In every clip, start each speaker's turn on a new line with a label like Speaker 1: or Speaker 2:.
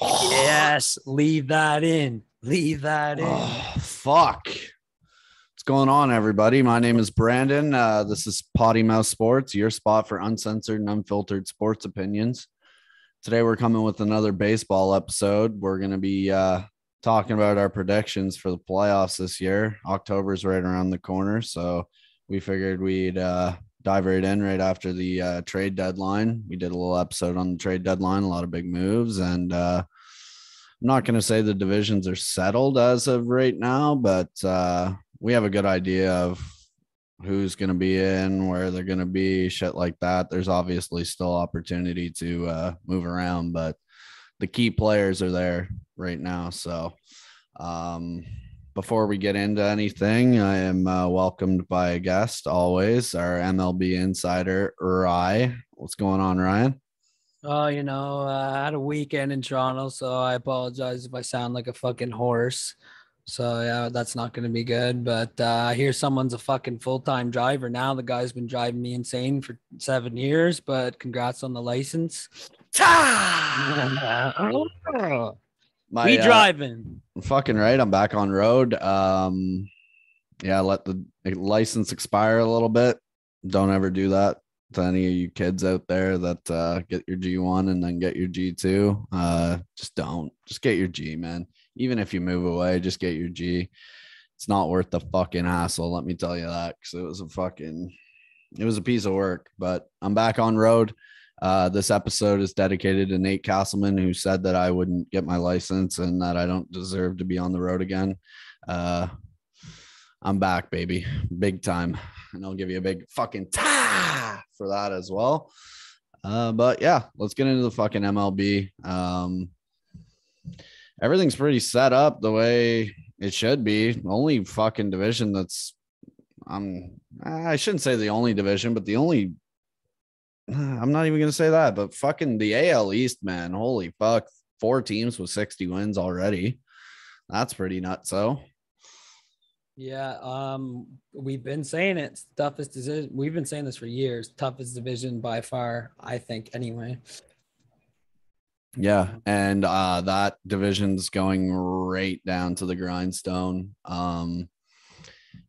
Speaker 1: yes, leave that in. Leave that in.
Speaker 2: Oh, fuck. What's going on, everybody? My name is Brandon. Uh, this is Potty Mouth Sports, your spot for uncensored and unfiltered sports opinions. Today, we're coming with another baseball episode. We're going to be uh, talking about our predictions for the playoffs this year. October's right around the corner. So, we figured we'd uh, dive right in right after the uh, trade deadline. We did a little episode on the trade deadline, a lot of big moves, and uh, I'm not going to say the divisions are settled as of right now, but uh, we have a good idea of who's going to be in, where they're going to be, shit like that. There's obviously still opportunity to uh, move around, but the key players are there right now. So, um, before we get into anything, I am uh, welcomed by a guest always, our MLB insider, Rye. What's going on, Ryan?
Speaker 1: Oh, you know, uh, I had a weekend in Toronto, so I apologize if I sound like a fucking horse. So yeah, that's not going to be good. But uh, I hear someone's a fucking full time driver now. The guy's been driving me insane for seven years. But congrats on the license.
Speaker 2: My,
Speaker 1: we
Speaker 2: uh,
Speaker 1: driving.
Speaker 2: fucking right. I'm back on road. Um, yeah, let the license expire a little bit. Don't ever do that to any of you kids out there that uh, get your G1 and then get your G2. Uh, just don't. Just get your G, man. Even if you move away, just get your G. It's not worth the fucking hassle. Let me tell you that because it was a fucking, it was a piece of work. But I'm back on road. Uh, this episode is dedicated to Nate Castleman, who said that I wouldn't get my license and that I don't deserve to be on the road again. Uh, I'm back, baby, big time, and I'll give you a big fucking ta for that as well. Uh, but yeah, let's get into the fucking MLB. Um, everything's pretty set up the way it should be. Only fucking division that's um I shouldn't say the only division, but the only I'm not even gonna say that, but fucking the AL East, man. Holy fuck. Four teams with 60 wins already. That's pretty nuts. So
Speaker 1: Yeah, um, we've been saying it. It's toughest division. We've been saying this for years. Toughest division by far, I think. Anyway.
Speaker 2: yeah, and uh that division's going right down to the grindstone. Um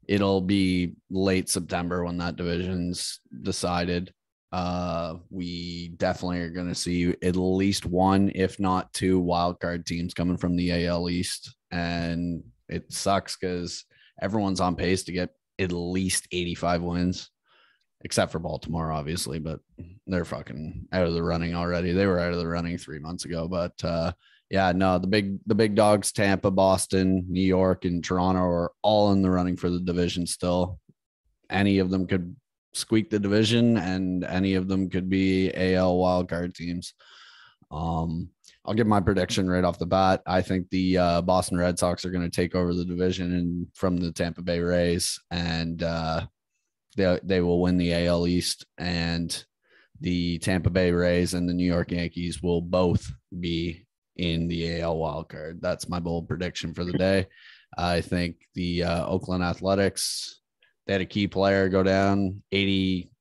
Speaker 2: it'll be late September when that division's decided. Uh we definitely are gonna see at least one, if not two, wild card teams coming from the AL East. And it sucks because everyone's on pace to get at least 85 wins, except for Baltimore, obviously, but they're fucking out of the running already. They were out of the running three months ago. But uh yeah, no, the big the big dogs, Tampa, Boston, New York, and Toronto are all in the running for the division still. Any of them could squeak the division, and any of them could be AL wildcard teams. Um, I'll give my prediction right off the bat. I think the uh, Boston Red Sox are going to take over the division and from the Tampa Bay Rays, and uh, they they will win the AL East, and the Tampa Bay Rays and the New York Yankees will both be in the AL wildcard. That's my bold prediction for the day. I think the uh, Oakland Athletics, they had a key player go down 80,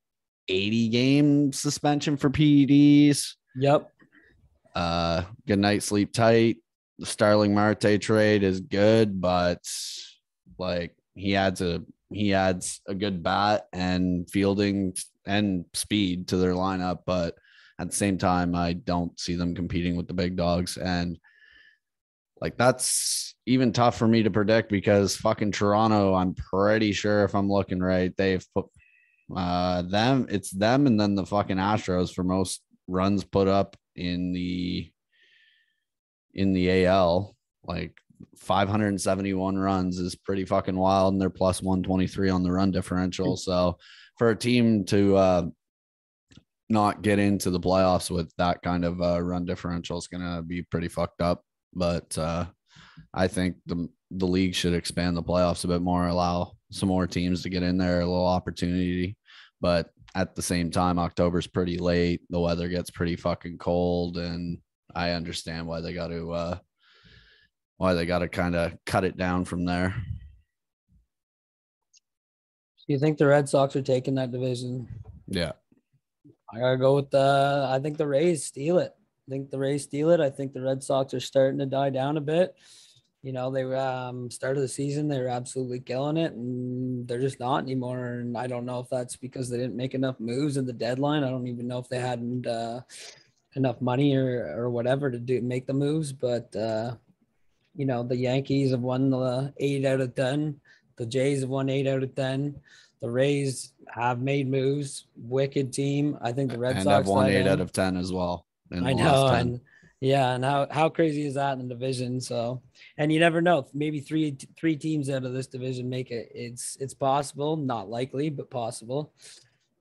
Speaker 2: 80 game suspension for PEDs.
Speaker 1: Yep.
Speaker 2: Uh, good night, sleep tight. The Starling Marte trade is good, but like he adds a he adds a good bat and fielding and speed to their lineup, but at the same time, I don't see them competing with the big dogs. And like that's even tough for me to predict because fucking Toronto, I'm pretty sure if I'm looking right, they've put uh them, it's them and then the fucking Astros for most runs put up in the in the AL. Like 571 runs is pretty fucking wild, and they're plus 123 on the run differential. So for a team to uh not get into the playoffs with that kind of uh, run differential is going to be pretty fucked up. But uh, I think the the league should expand the playoffs a bit more, allow some more teams to get in there, a little opportunity. But at the same time, October's pretty late. The weather gets pretty fucking cold, and I understand why they got to uh, why they got to kind of cut it down from there.
Speaker 1: Do you think the Red Sox are taking that division?
Speaker 2: Yeah,
Speaker 1: I gotta go with the. I think the Rays steal it. Think the Rays steal it. I think the Red Sox are starting to die down a bit. You know, they were um start of the season, they were absolutely killing it, and they're just not anymore. And I don't know if that's because they didn't make enough moves at the deadline. I don't even know if they hadn't uh, enough money or or whatever to do make the moves. But uh, you know, the Yankees have won the eight out of ten. The Jays have won eight out of ten. The Rays have made moves. Wicked team. I think the Red
Speaker 2: and
Speaker 1: Sox
Speaker 2: have won eight
Speaker 1: in.
Speaker 2: out of ten as well.
Speaker 1: I know,
Speaker 2: last 10.
Speaker 1: and yeah, and how how crazy is that in the division? So, and you never know. Maybe three three teams out of this division make it. It's it's possible, not likely, but possible.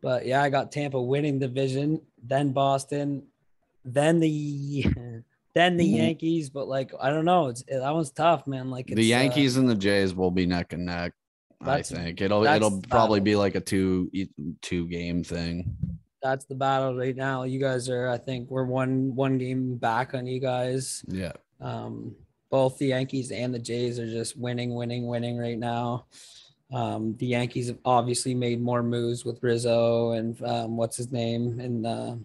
Speaker 1: But yeah, I got Tampa winning division, then Boston, then the then the
Speaker 2: Mhm.
Speaker 1: Yankees. But like, I don't know. It's that one's tough, man. Like
Speaker 2: the
Speaker 1: uh,
Speaker 2: Yankees and the Jays will be neck and neck. I think it'll it'll probably be like a two two game thing.
Speaker 1: That's the battle right now. You guys are, I think, we're one one game back on you guys.
Speaker 2: Yeah,
Speaker 1: Um, both the Yankees and the Jays are just winning, winning, winning right now. Um, the Yankees have obviously made more moves with Rizzo and um, what's his name, and uh,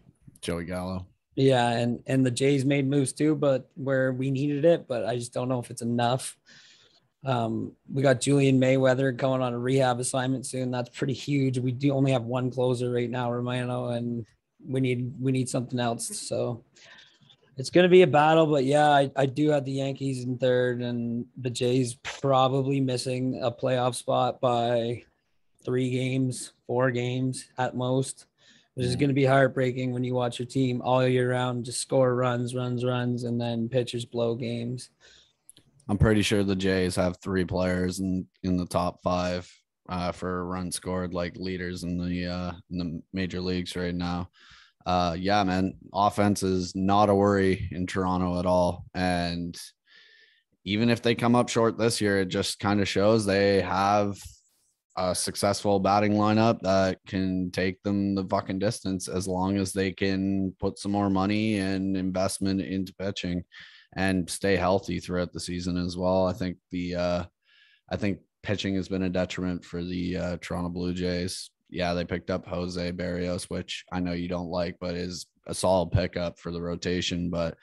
Speaker 2: Joey Gallo.
Speaker 1: yeah, and and the Jays made moves too, but where we needed it, but I just don't know if it's enough. Um, we got Julian Merryweather going on a rehab assignment soon. That's pretty huge. We do only have one closer right now, Romano, and we need we need something else. So it's gonna be a battle, but yeah, I, I do have the Yankees in third and the Jays probably missing a playoff spot by three games, four games at most which is going to be heartbreaking when you watch your team all year round just score runs, runs, runs, and then pitchers blow games.
Speaker 2: I'm pretty sure the Jays have three players in in the top five uh, for run scored, like leaders in the uh, in the major leagues right now. Uh, yeah, man, offense is not a worry in Toronto at all, and even if they come up short this year, it just kind of shows they have a successful batting lineup that can take them the fucking distance as long as they can put some more money and investment into pitching and stay healthy throughout the season as well. I think the uh I think pitching has been a detriment for the uh, Toronto Blue Jays. Yeah, they picked up Jose Berrios, which I know you don't like, but is a solid pickup for the rotation. But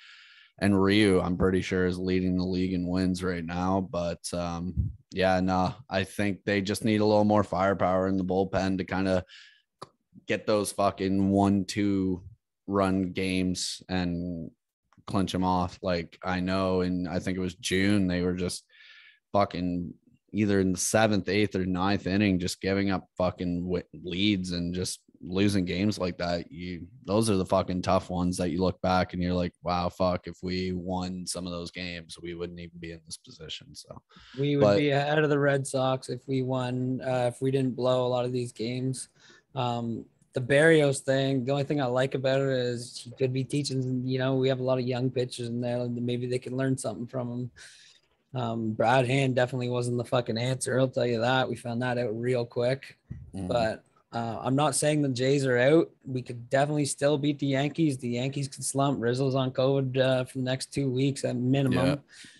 Speaker 2: and Ryu, I'm pretty sure is leading the league in wins right now. But um, yeah, no, I think they just need a little more firepower in the bullpen to kind of get those fucking one, two run games and clinch them off. Like I know, and I think it was June, they were just fucking either in the seventh, eighth, or ninth inning, just giving up fucking leads and just losing games like that. You those are the fucking tough ones that you look back and you're like, wow, fuck, if we won some of those games, we wouldn't even be in this position. So
Speaker 1: We would
Speaker 2: But-
Speaker 1: be ahead of the Red Sox if we won, uh, if we didn't blow a lot of these games. Um, the Berrios thing, the only thing I like about it is he could be teaching, you know, we have a lot of young pitchers in there. and Maybe they can learn something from him. Um, Brad Hand definitely wasn't the fucking answer. I'll tell you that. We found that out real quick.
Speaker 2: mm,
Speaker 1: but uh, I'm not saying the Jays are out. We could definitely still beat the Yankees. The Yankees could slump. Rizzo's on COVID uh, for the next two weeks at minimum.
Speaker 2: Yeah.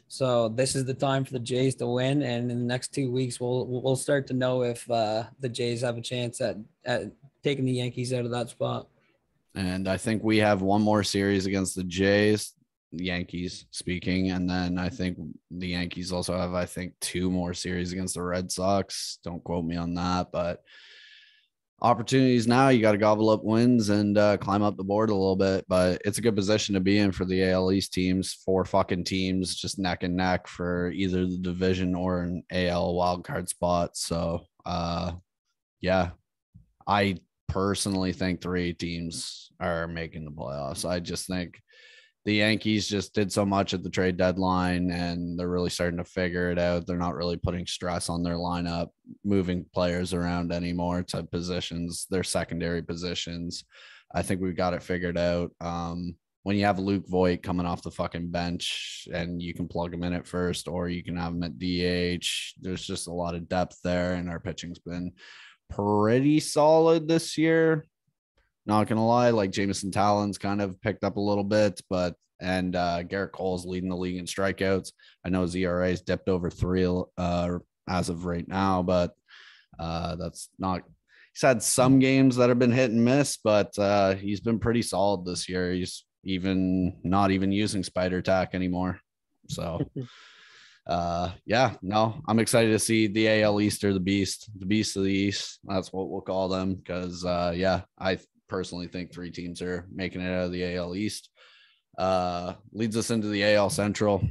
Speaker 1: So this is the time for the Jays to win, and in the next two weeks, we'll we'll start to know if uh, the Jays have a chance at at taking the Yankees out of that spot.
Speaker 2: And I think we have one more series against the Jays, Yankees speaking. And then I think the Yankees also have, I think, two more series against the Red Sox. Don't quote me on that, but opportunities now. You got to gobble up wins and uh, climb up the board a little bit. But it's a good position to be in for the AL East teams. Four fucking teams just neck and neck for either the division or an AL wildcard spot. So, uh, yeah, I personally think three teams are making the playoffs. I just think the Yankees just did so much at the trade deadline and they're really starting to figure it out. They're not really putting stress on their lineup, moving players around anymore to positions, their secondary positions. I think we've got it figured out. Um, when you have Luke Voit coming off the fucking bench and you can plug him in at first or you can have him at DH, there's just a lot of depth there, and our pitching's been pretty solid this year. Not gonna lie, like Jameson Taillon's kind of picked up a little bit, but and uh Gerrit Cole's leading the league in strikeouts. I know his ERA is dipped over three uh as of right now, but uh that's not he's had some games that have been hit and miss, but uh he's been pretty solid this year. He's even not even using spider tack anymore. So uh yeah, no, I'm excited to see the AL East or the Beast, the Beast of the East. That's what we'll call them because uh yeah, I personally think three teams are making it out of the AL East. Uh leads us into the AL Central.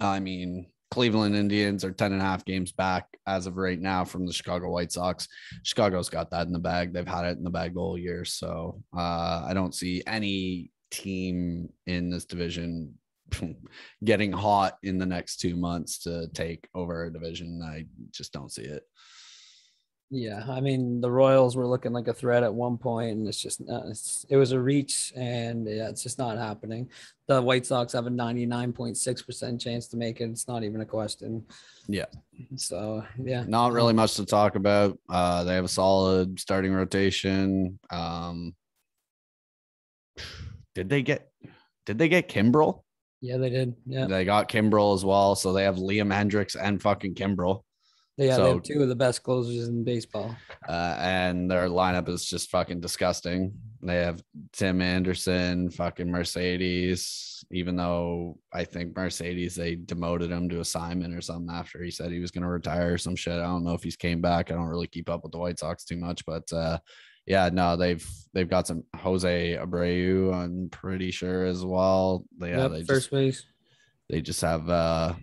Speaker 2: I mean, Cleveland Indians are 10 and a half games back as of right now from the Chicago White Sox. Chicago's got that in the bag. They've had it in the bag all year. So uh, I don't see any team in this division getting hot in the next two months to take over a division. I just don't see it.
Speaker 1: Yeah, I mean the Royals were looking like a threat at one point, and it's just not, it's, it was a reach, and yeah, it's just not happening. The White Sox have a ninety nine point six percent chance to make it. It's not even a question.
Speaker 2: Yeah.
Speaker 1: So yeah,
Speaker 2: not really much to talk about. Uh, they have a solid starting rotation. Um, did they get? Did they get Kimbrel?
Speaker 1: Yeah, they did. Yeah,
Speaker 2: they got Kimbrel as well. So they have Liam Hendriks and fucking Kimbrel.
Speaker 1: Yeah, so, they have two of the best closers in baseball.
Speaker 2: Uh, and their lineup is just fucking disgusting. They have Tim Anderson, fucking Mercedes, even though I think Mercedes, they demoted him to assignment or something after he said he was going to retire or some shit. I don't know if he's came back. I don't really keep up with the White Sox too much, but uh, yeah, no, they've they've got some Jose Abreu, I'm pretty sure as well. They, yeah,
Speaker 1: yep,
Speaker 2: they
Speaker 1: first
Speaker 2: just,
Speaker 1: base.
Speaker 2: They just have uh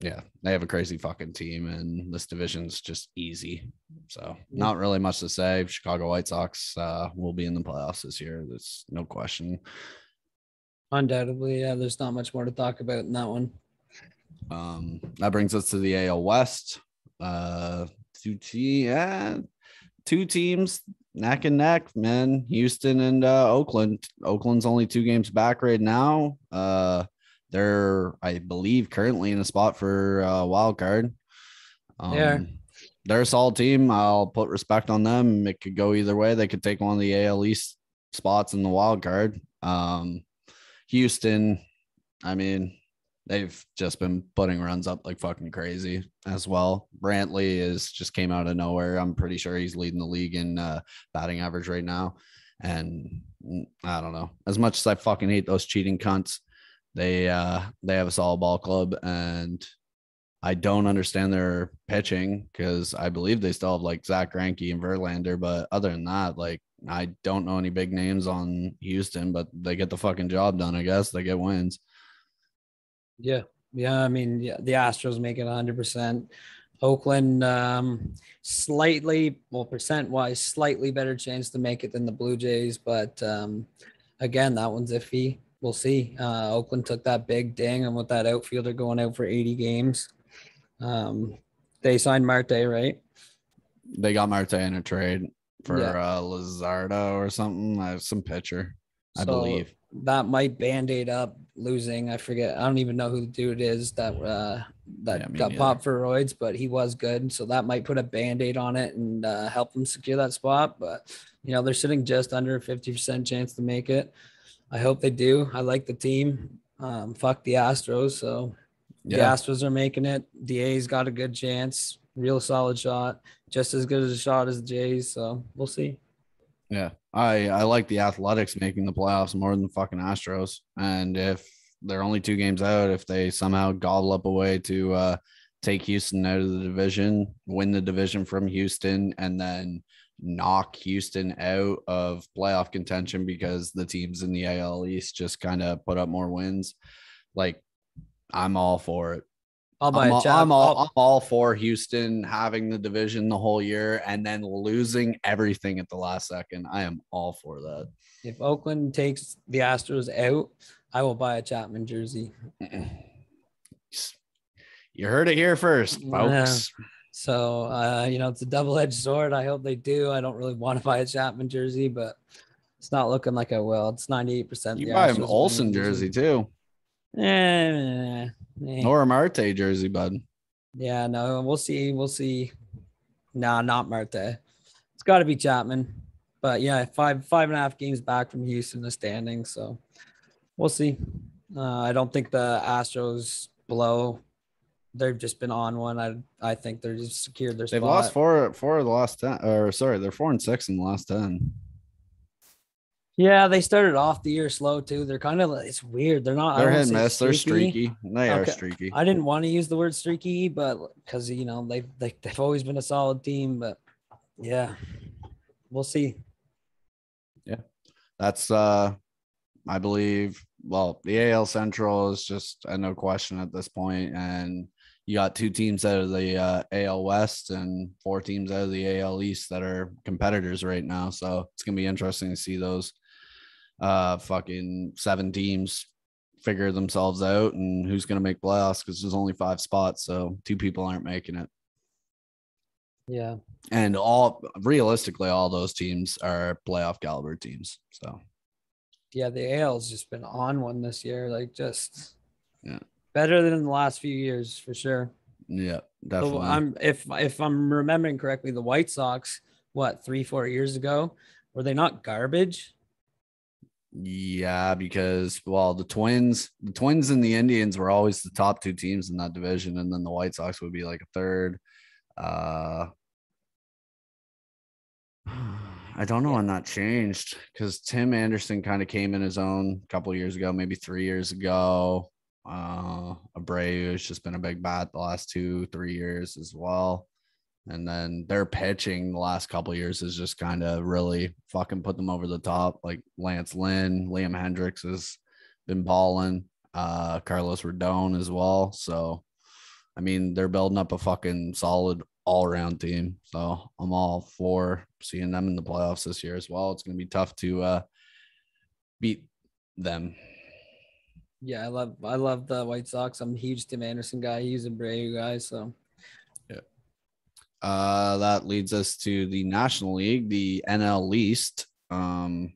Speaker 2: yeah, they have a crazy fucking team, and this division's just easy. So, not really much to say. Chicago White Sox uh, will be in the playoffs this year. There's no question.
Speaker 1: Undoubtedly, yeah. There's not much more to talk about in that one.
Speaker 2: Um, that brings us to the AL West. Uh, two te- yeah, two teams neck and neck, man. Houston and uh, Oakland. Oakland's only two games back right now. Uh, they're, I believe, currently in a spot for uh, wild card.
Speaker 1: Um, yeah.
Speaker 2: They're a solid team. I'll put respect on them. It could go either way. They could take one of the AL East spots in the wild card. Um, Houston, I mean, they've just been putting runs up like fucking crazy as well. Brantley is just came out of nowhere. I'm pretty sure he's leading the league in uh, batting average right now. And mm, I don't know. As much as I fucking hate those cheating cunts, they uh they have a solid ball club and I don't understand their pitching because I believe they still have like Zack Greinke and Verlander, but other than that, like I don't know any big names on Houston, but they get the fucking job done. I guess they get wins.
Speaker 1: Yeah, yeah. I mean, yeah, the Astros make it 100. percent Oakland, um, slightly, well, percent wise, slightly better chance to make it than the Blue Jays, but um, again, that one's iffy we'll see. Uh, Oakland took that big ding, and with that outfielder going out for 80 games, um, they signed Marte, right?
Speaker 2: They got Marte in a trade for yeah. uh, Luzardo or something, uh, some pitcher, I so believe.
Speaker 1: That might band aid up losing. I forget. I don't even know who the dude is that uh, that yeah, got neither. popped for roids, but he was good. So that might put a band aid on it and uh, help them secure that spot. But you know, they're sitting just under a 50% chance to make it. I hope they do. I like the team. Um, fuck the Astros. So yeah. the Astros are making it. The A's got a good chance. Real solid shot. Just as good as a shot as the Jays. So we'll see.
Speaker 2: Yeah. I, I like the Athletics making the playoffs more than fucking Astros. And if they're only two games out, if they somehow gobble up a way to uh, take Houston out of the division, win the division from Houston, and then knock Houston out of playoff contention because the teams in the AL East just kind of put up more wins. Like, I'm all for it.
Speaker 1: I'll buy
Speaker 2: I'm,
Speaker 1: all,
Speaker 2: I'm all, I'm all for Houston having the division the whole year and then losing everything at the last second. I am all for that.
Speaker 1: If Oakland takes the Astros out, I will buy a Chapman jersey.
Speaker 2: You heard it here first, folks.
Speaker 1: Yeah. So, uh, you know, it's a double edged sword. I hope they do. I don't really want to buy a Chapman jersey, but it's not looking like I will. It's 98%.
Speaker 2: You buy an Olson jersey, too.
Speaker 1: Eh,
Speaker 2: eh. Or a Marte jersey, bud.
Speaker 1: Yeah, no, we'll see. We'll see. Nah, not Marte. It's got to be Chapman. But yeah, five five and a half games back from Houston the standing. So we'll see. Uh, I don't think the Astros blow they've just been on one. I I think they're just secured their.
Speaker 2: They've
Speaker 1: spot.
Speaker 2: lost four four of the last ten, or sorry, they're four and six in the last ten.
Speaker 1: Yeah, they started off the year slow too. They're kind of it's weird. They're not.
Speaker 2: They're hit and miss. They're streaky. They okay. are streaky.
Speaker 1: I didn't want to use the word streaky, but because you know they, they they've always been a solid team. But yeah, we'll see.
Speaker 2: Yeah, that's uh, I believe. Well, the AL Central is just a no question at this point, and you got two teams out of the uh, AL West and four teams out of the AL East that are competitors right now. So it's gonna be interesting to see those uh fucking seven teams figure themselves out and who's going to make playoffs because there's only five spots so two people aren't making it.
Speaker 1: Yeah.
Speaker 2: And all realistically all those teams are playoff caliber teams so.
Speaker 1: Yeah the al's just been on one this year like just
Speaker 2: yeah.
Speaker 1: better than the last few years for sure.
Speaker 2: Yeah definitely.
Speaker 1: So i'm if if i'm remembering correctly the white sox what three four years ago were they not garbage
Speaker 2: yeah, because well, the Twins, the Twins and the Indians were always the top two teams in that division, and then the White Sox would be like a third. Uh, I don't know when that changed because Tim Anderson kind of came in his own a couple years ago, maybe three years ago. Uh, Abreu has just been a big bat the last two, three years as well. And then their pitching the last couple years has just kind of really fucking put them over the top. Like Lance Lynn, Liam Hendriks has been balling, uh, Carlos Rodon as well. So, I mean, they're building up a fucking solid all around team. So I'm all for seeing them in the playoffs this year as well. It's going to be tough to uh, beat them.
Speaker 1: Yeah, I love I love the White Sox. I'm a huge Tim Anderson guy. He's a brave guy, so
Speaker 2: uh, that leads us to the National League, the NL East. Um,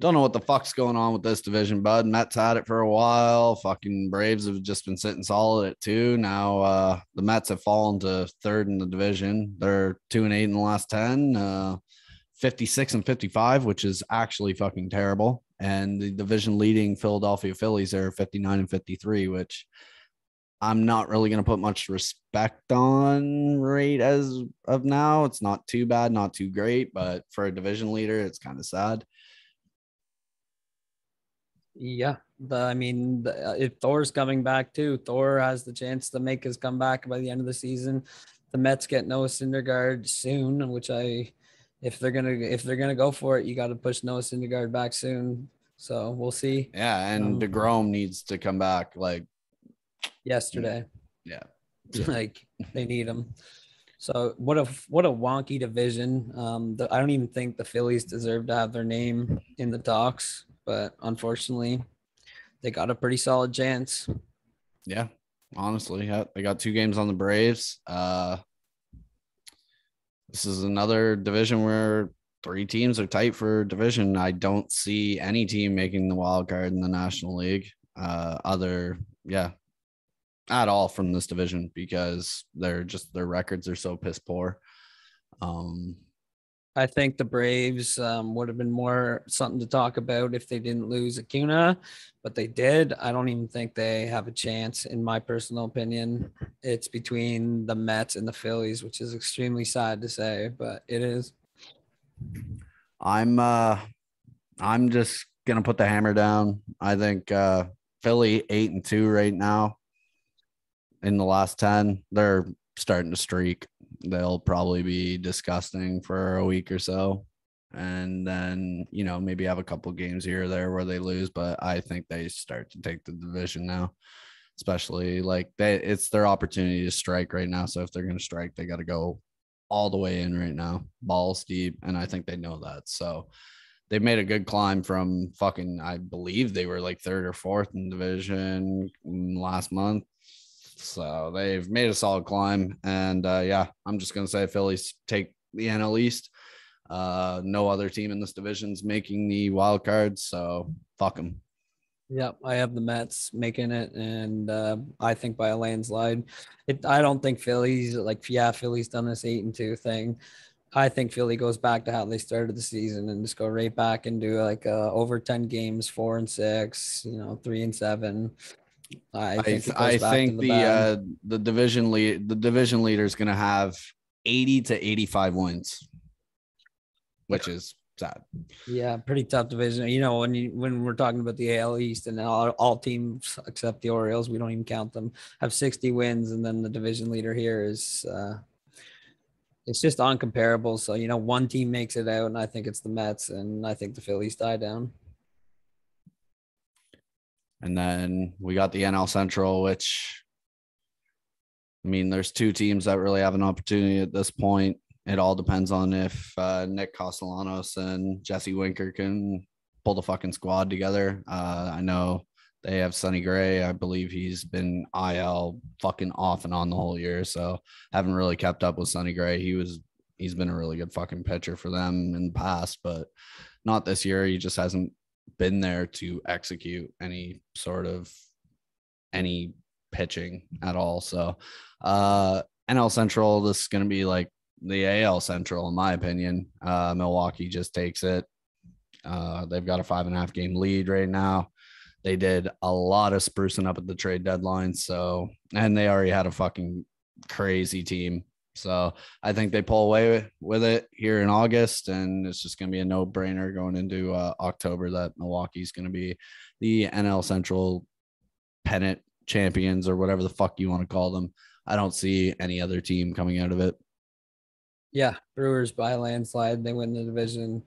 Speaker 2: don't know what the fuck's going on with this division, bud. Mets had it for a while. Fucking Braves have just been sitting solid at two. Now uh, the Mets have fallen to third in the division. They're two and eight in the last 10, uh, 56 and 55, which is actually fucking terrible. And the division leading Philadelphia Phillies are 59 and 53, which I'm not really going to put much respect on rate as of now. It's not too bad, not too great, but for a division leader, it's kind of sad.
Speaker 1: Yeah, the, I mean, the, uh, if Thor's coming back too, Thor has the chance to make his comeback by the end of the season. The Mets get Noah Syndergaard soon, which I, if they're gonna if they're gonna go for it, you got to push Noah Syndergaard back soon. So we'll see.
Speaker 2: Yeah, and um, Degrom needs to come back like
Speaker 1: yesterday.
Speaker 2: Yeah.
Speaker 1: like they need him. So what a what a wonky division. Um, the, I don't even think the Phillies deserve to have their name in the talks, but unfortunately, they got a pretty solid chance.
Speaker 2: Yeah, honestly, yeah, they got two games on the Braves. Uh, this is another division where three teams are tight for division. I don't see any team making the wild card in the National League. Uh, other, yeah, at all from this division because they're just their records are so piss poor. Um,
Speaker 1: I think the Braves um, would have been more something to talk about if they didn't lose Acuna, but they did. I don't even think they have a chance, in my personal opinion. It's between the Mets and the Phillies, which is extremely sad to say, but it is.
Speaker 2: I'm uh I'm just gonna put the hammer down. I think uh Philly eight and two right now in the last 10. They're starting to streak. They'll probably be disgusting for a week or so. And then, you know, maybe have a couple games here or there where they lose, but I think they start to take the division now. Especially like they it's their opportunity to strike right now. So if they're gonna strike, they gotta go all the way in right now, balls deep. And I think they know that. So they've made a good climb from fucking I believe they were like third or fourth in division last month so they've made a solid climb. And uh, yeah, I'm just going to say Phillies take the NL East. Uh, no other team in this division is making the wild cards. So fuck them.
Speaker 1: Yep, I have the Mets making it, and uh, I think by a landslide. It, I don't think Phillies like yeah, Philly's done this eight and two thing. I think Philly goes back to how they started the season and just go right back and do like uh, over ten games, four and six, you know, three and seven.
Speaker 2: I think, I, think the, the uh, the division lead the division leader is going to have 80 to 85 wins, which is sad.
Speaker 1: Yeah, pretty tough division. You know, when you when we're talking about the AL East and all, all teams except the Orioles, we don't even count them, have 60 wins, and then the division leader here is uh it's just uncomparable. So, you know, one team makes it out, and I think it's the Mets, and I think the Phillies die down.
Speaker 2: And then we got the NL Central, which I mean, there's two teams that really have an opportunity at this point. It all depends on if uh, Nick Castellanos and Jesse Winker can pull the fucking squad together. Uh, I know they have Sonny Gray. I believe he's been IL fucking off and on the whole year. So haven't really kept up with Sonny Gray. He was he's been a really good fucking pitcher for them in the past, but not this year. He just hasn't been there to execute any sort of any pitching at all. So uh NL Central, this is gonna be like the AL Central, in my opinion. Uh Milwaukee just takes it. Uh they've got a five and a half game lead right now. They did a lot of sprucing up at the trade deadline. So and they already had a fucking crazy team. So I think they pull away with it here in August, and it's just going to be a no brainer going into uh, October that Milwaukee's going to be the NL Central pennant champions or whatever the fuck you want to call them. I don't see any other team coming out of it.
Speaker 1: Yeah, Brewers by landslide. They win the division.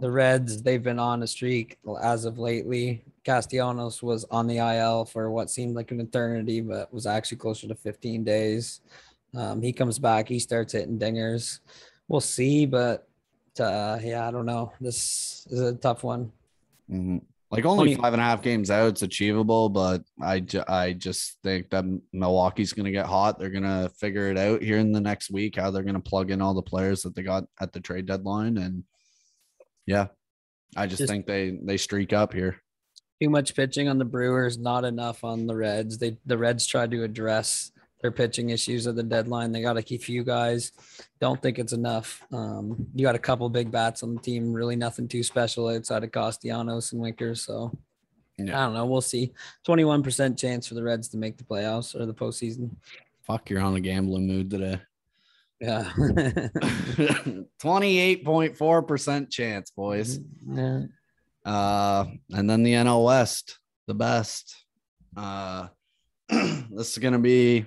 Speaker 1: The Reds, they've been on a streak as of lately. Castellanos was on the IL for what seemed like an eternity, but was actually closer to 15 days. Um, he comes back, he starts hitting dingers. We'll see, but uh, yeah, I don't know. This is a tough one.
Speaker 2: Mm-hmm. Like only
Speaker 1: 20
Speaker 2: five and a half games out, it's achievable, but I, ju- I just think that Milwaukee's going to get hot. They're going to figure it out here in the next week how they're going to plug in all the players that they got at the trade deadline, and yeah, I just,
Speaker 1: Just-
Speaker 2: think they they streak up here.
Speaker 1: Too much pitching on the Brewers, not enough on the Reds. They the Reds tried to address their pitching issues at the deadline. They got a few guys. Don't think it's enough. Um, you got a couple big bats on the team. Really nothing too special outside of Castellanos and Winker. So
Speaker 2: Yeah.
Speaker 1: I don't know. We'll see. Twenty one percent chance for the Reds to make the playoffs or the postseason.
Speaker 2: Fuck, you're on a gambling mood today.
Speaker 1: Yeah.
Speaker 2: 28.4% chance, boys.
Speaker 1: yeah.
Speaker 2: Uh, and then the NL West, the best. Uh, this is gonna be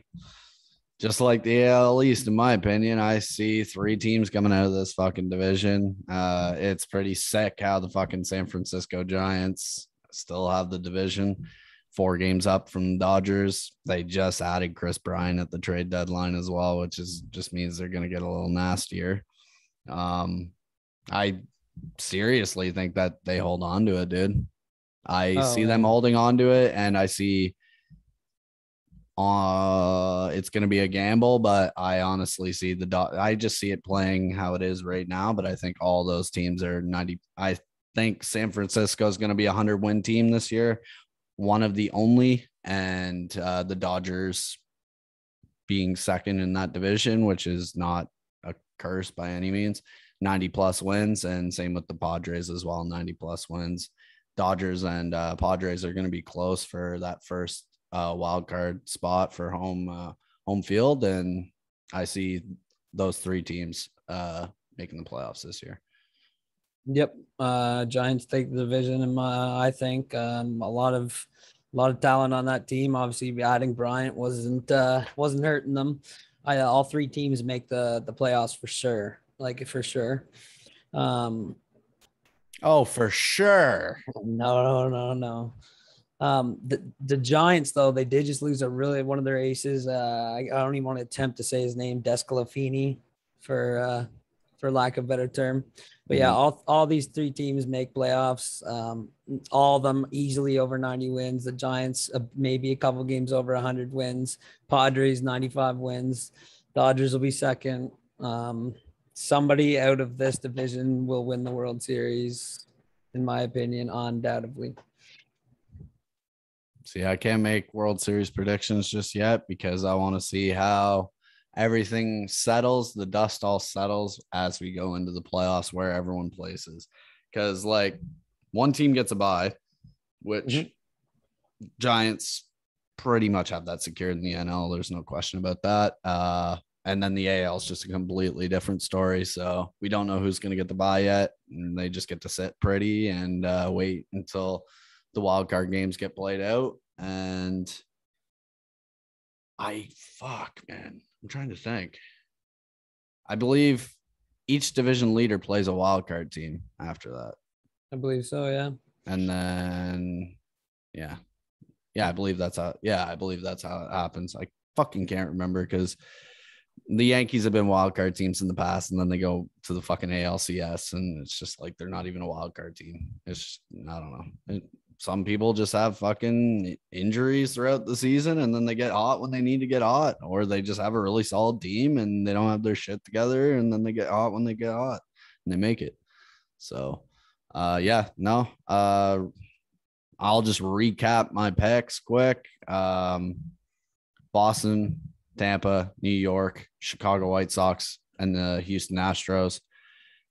Speaker 2: just like the AL East, in my opinion. I see three teams coming out of this fucking division. Uh, it's pretty sick how the fucking San Francisco Giants still have the division, four games up from the Dodgers. They just added Kris Bryant at the trade deadline as well, which is just means they're gonna get a little nastier. Um, I seriously think that they hold on to it, dude. I
Speaker 1: Oh,
Speaker 2: see them holding on to it, and I see uh it's going to be a gamble, but I honestly see the dot. I just see it playing how it is right now, but I think all those teams are 90 I think San Francisco is going to be a 100 win team this year, one of the only and uh the Dodgers being second in that division, which is not a curse by any means. 90 plus wins, and same with the Padres as well, 90 plus wins. Dodgers and uh, Padres are going to be close for that first uh, wild card spot for home uh, home field, and I see those three teams uh, making the playoffs this year.
Speaker 1: Yep. Uh, Giants take the division, and my, I think um, a lot of a lot of talent on that team. Obviously, adding Bryant wasn't uh, wasn't hurting them. I, all three teams make the the playoffs for sure, like for sure. Um,
Speaker 2: Oh, for sure.
Speaker 1: no, no, no, no. Um, the the Giants though they did just lose a really one of their aces. Uh, I, I don't even want to attempt to say his name, Descalafini, for uh, for lack of a better term. But yeah,
Speaker 2: Mhm.
Speaker 1: all all these three teams make playoffs. Um, all of them easily over 90 wins. The Giants uh, maybe a couple games over 100 wins. Padres 95 wins. Dodgers will be second. Um, somebody out of this division will win the World Series, in my opinion, undoubtedly.
Speaker 2: See, I can't make World Series predictions just yet because I want to see how everything settles, the dust all settles as we go into the playoffs where everyone places. Because, like, one team gets a bye, which
Speaker 1: Mhm.
Speaker 2: Giants pretty much have that secured in the NL. There's no question about that. Uh, and then the AL is just a completely different story. So we don't know who's going to get the buy yet, and they just get to sit pretty and uh, wait until the wild card games get played out. And I fuck man, I'm trying to think. I believe each division leader plays a wild card team after that,
Speaker 1: I believe so. Yeah.
Speaker 2: and then yeah, yeah, I believe that's how. Yeah, I believe that's how it happens. I fucking can't remember because the Yankees have been wild card teams in the past, and then they go to the fucking ALCS, and it's just like they're not even a wild card team. It's just, I don't know. It, some people just have fucking injuries throughout the season, and then they get hot when they need to get hot, or they just have a really solid team and they don't have their shit together, and then they get hot when they get hot, and they make it. So, uh, yeah, no, uh, I'll just recap my picks quick. Um, Boston, Tampa, New York, Chicago White Sox, and the Houston Astros.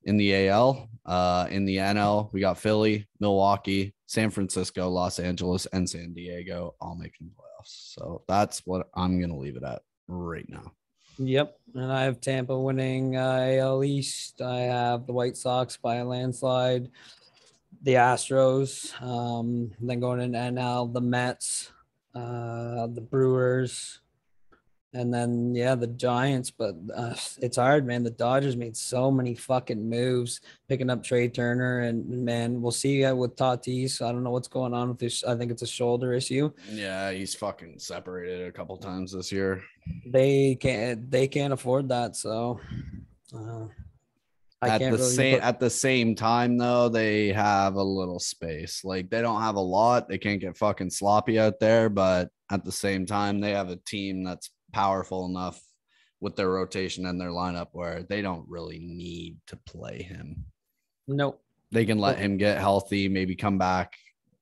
Speaker 2: In the AL, uh, in the NL, we got Philly, Milwaukee, San Francisco, Los Angeles, and San Diego all making playoffs. So that's what I'm going to leave it at right now.
Speaker 1: Yep. And I have Tampa winning uh, AL East. I have the White Sox by a landslide, the Astros. Um, then going into NL, the Mets, uh, the Brewers, and then yeah, the Giants. But uh, it's hard, man. The Dodgers made so many fucking moves, picking up Trea Turner, and man, we'll see uh, with Tatis. I don't know what's going on with this. I think it's a shoulder issue.
Speaker 2: Yeah, he's fucking separated a couple times this year.
Speaker 1: They can't. They can't afford that. So. Uh,
Speaker 2: at the
Speaker 1: really
Speaker 2: same
Speaker 1: put-
Speaker 2: at the same time though they have a little space like they don't have a lot they can't get fucking sloppy out there but at the same time they have a team that's powerful enough with their rotation and their lineup where they don't really need to play him
Speaker 1: Nope.
Speaker 2: they can let him get healthy maybe come back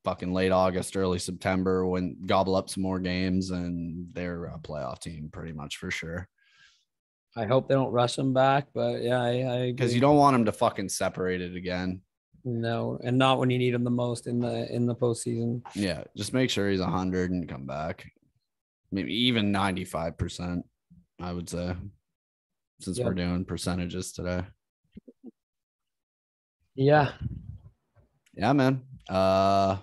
Speaker 2: fucking late august early september when gobble up some more games and they're a playoff team pretty much for sure
Speaker 1: I hope they don't rush him back, but yeah, I, I
Speaker 2: because you don't want him to fucking separate it again
Speaker 1: no, and not when you need him the most in the in the postseason.
Speaker 2: Yeah, just make sure he's 100 and come back. Maybe even 95%, I would say, since we're doing percentages today.
Speaker 1: Yeah,
Speaker 2: Yeah, man. Uh,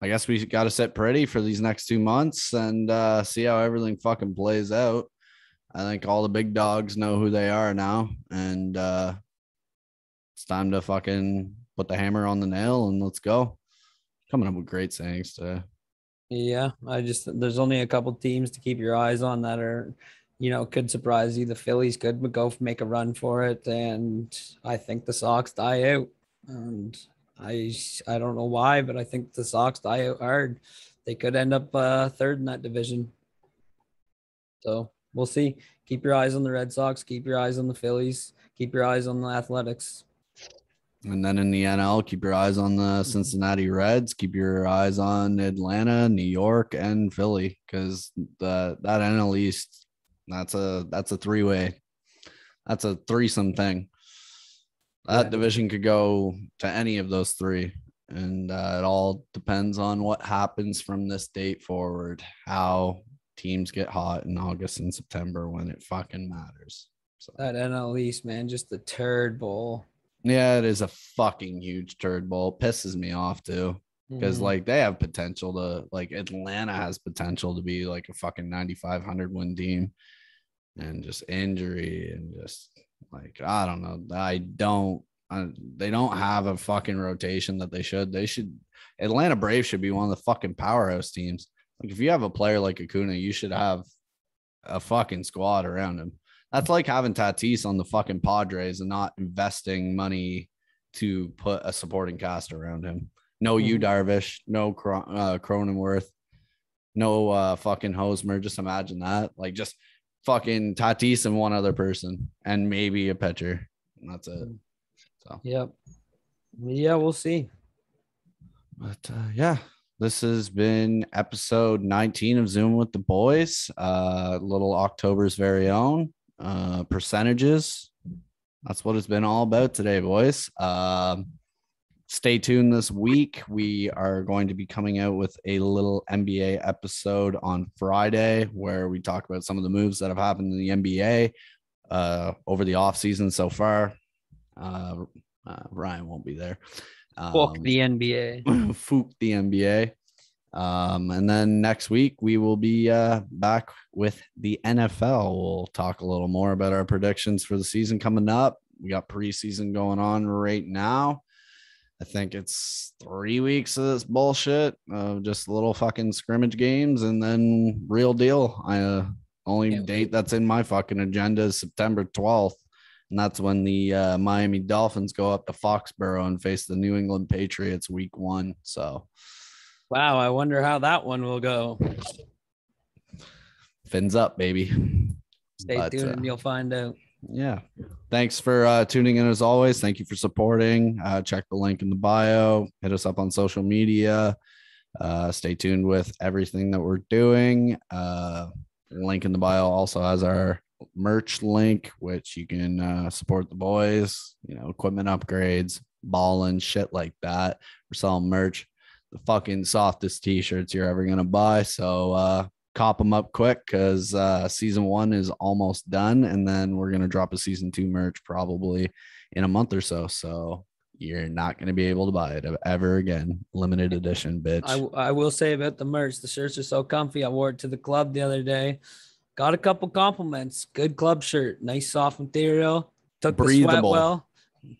Speaker 2: I guess we got to sit pretty for these next two months and uh, see how everything fucking plays out. I think all the big dogs know who they are now, and uh, it's time to fucking put the hammer on the nail and let's go. Coming up with great sayings today.
Speaker 1: Yeah. I just there's only a couple teams to keep your eyes on that are, you know, could surprise you. The Phillies could go make a run for it, and I think the Sox die out. And I I don't know why, but I think the Sox die out hard. They could end up uh, third in that division. So we'll see. Keep your eyes on the Red Sox. Keep your eyes on the Phillies. Keep your eyes on the Athletics.
Speaker 2: And then in the NL, keep your eyes on the Cincinnati Reds, keep your eyes on Atlanta, New York, and Philly, because the that NL East, that's a that's a three way, that's a threesome thing. That
Speaker 1: Yeah.
Speaker 2: division could go to any of those three, and uh, it all depends on what happens from this date forward. How teams get hot in August and September when it fucking matters. So.
Speaker 1: That NL East, man, just the turd bowl.
Speaker 2: Yeah, it is a fucking huge turd bowl. Pisses me off too. Because
Speaker 1: Mhm.
Speaker 2: like they have potential to like Atlanta has potential to be like a fucking 9500 win team. And just injury and just like I don't know. I don't I, they don't have a fucking rotation that they should. They should Atlanta Braves should be one of the fucking powerhouse teams. Like if you have a player like Acuna, you should have a fucking squad around him. That's like having Tatis on the fucking Padres and not investing money to put a supporting cast around him. No, you
Speaker 1: Mhm.
Speaker 2: Darvish, no Cro- uh, Cronenworth, no uh, fucking Hosmer. Just imagine that. Like just fucking Tatis and one other person, and maybe a pitcher. And that's it. So,
Speaker 1: Yep. Yeah, we'll see.
Speaker 2: but uh, yeah, this has been episode 19 of Zoom with the Boys. Uh, little October's very own uh, percentages. That's what it's been all about today, boys. Um, stay tuned this week. We are going to be coming out with a little NBA episode on Friday where we talk about some of the moves that have happened in the NBA uh, over the offseason so far. Uh, uh, Ryan won't be there.
Speaker 1: Fuck the NBA.
Speaker 2: Fook the NBA. Um, and then next week we will be uh, back with the NFL. We'll talk a little more about our predictions for the season coming up. We got preseason going on right now. I think it's three weeks of this bullshit of just little fucking scrimmage games and then real deal. I uh, only date that's in my fucking agenda is September 12th. And that's when the uh, Miami Dolphins go up to Foxborough and face the New England Patriots week one. So
Speaker 1: Wow, I wonder how that one will go.
Speaker 2: fins up, baby.
Speaker 1: Stay
Speaker 2: But,
Speaker 1: tuned
Speaker 2: uh,
Speaker 1: and you'll find out.
Speaker 2: yeah. Thanks for uh, tuning in as always. Thank you for supporting. Uh, check the link in the bio. Hit us up on social media. Uh, stay tuned with everything that we're doing. Uh, link in the bio also has our merch link which you can uh, support the boys you know equipment upgrades ball and shit like that. We're selling merch the fucking softest t-shirts you're ever gonna buy so uh cop them up quick because uh, season one is almost done, and then we're gonna drop a season two merch probably in a month or so. So you're not gonna be able to buy it ever again. Limited edition, bitch.
Speaker 1: I, I will say about the merch, the shirts are so comfy. I wore it to the club the other day. Got a couple compliments. Good club shirt, nice soft material. Took the sweat well.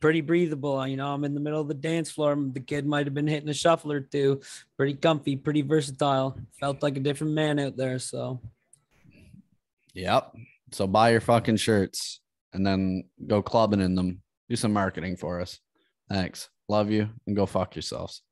Speaker 1: Pretty breathable. You know, I'm in the middle of the dance floor. The kid might have been hitting a shuffle or two. Pretty comfy, pretty versatile. Felt like a different man out there. So
Speaker 2: yep. So buy your fucking shirts and then go clubbing in them. Do some marketing for us. Thanks. Love you and go fuck yourselves.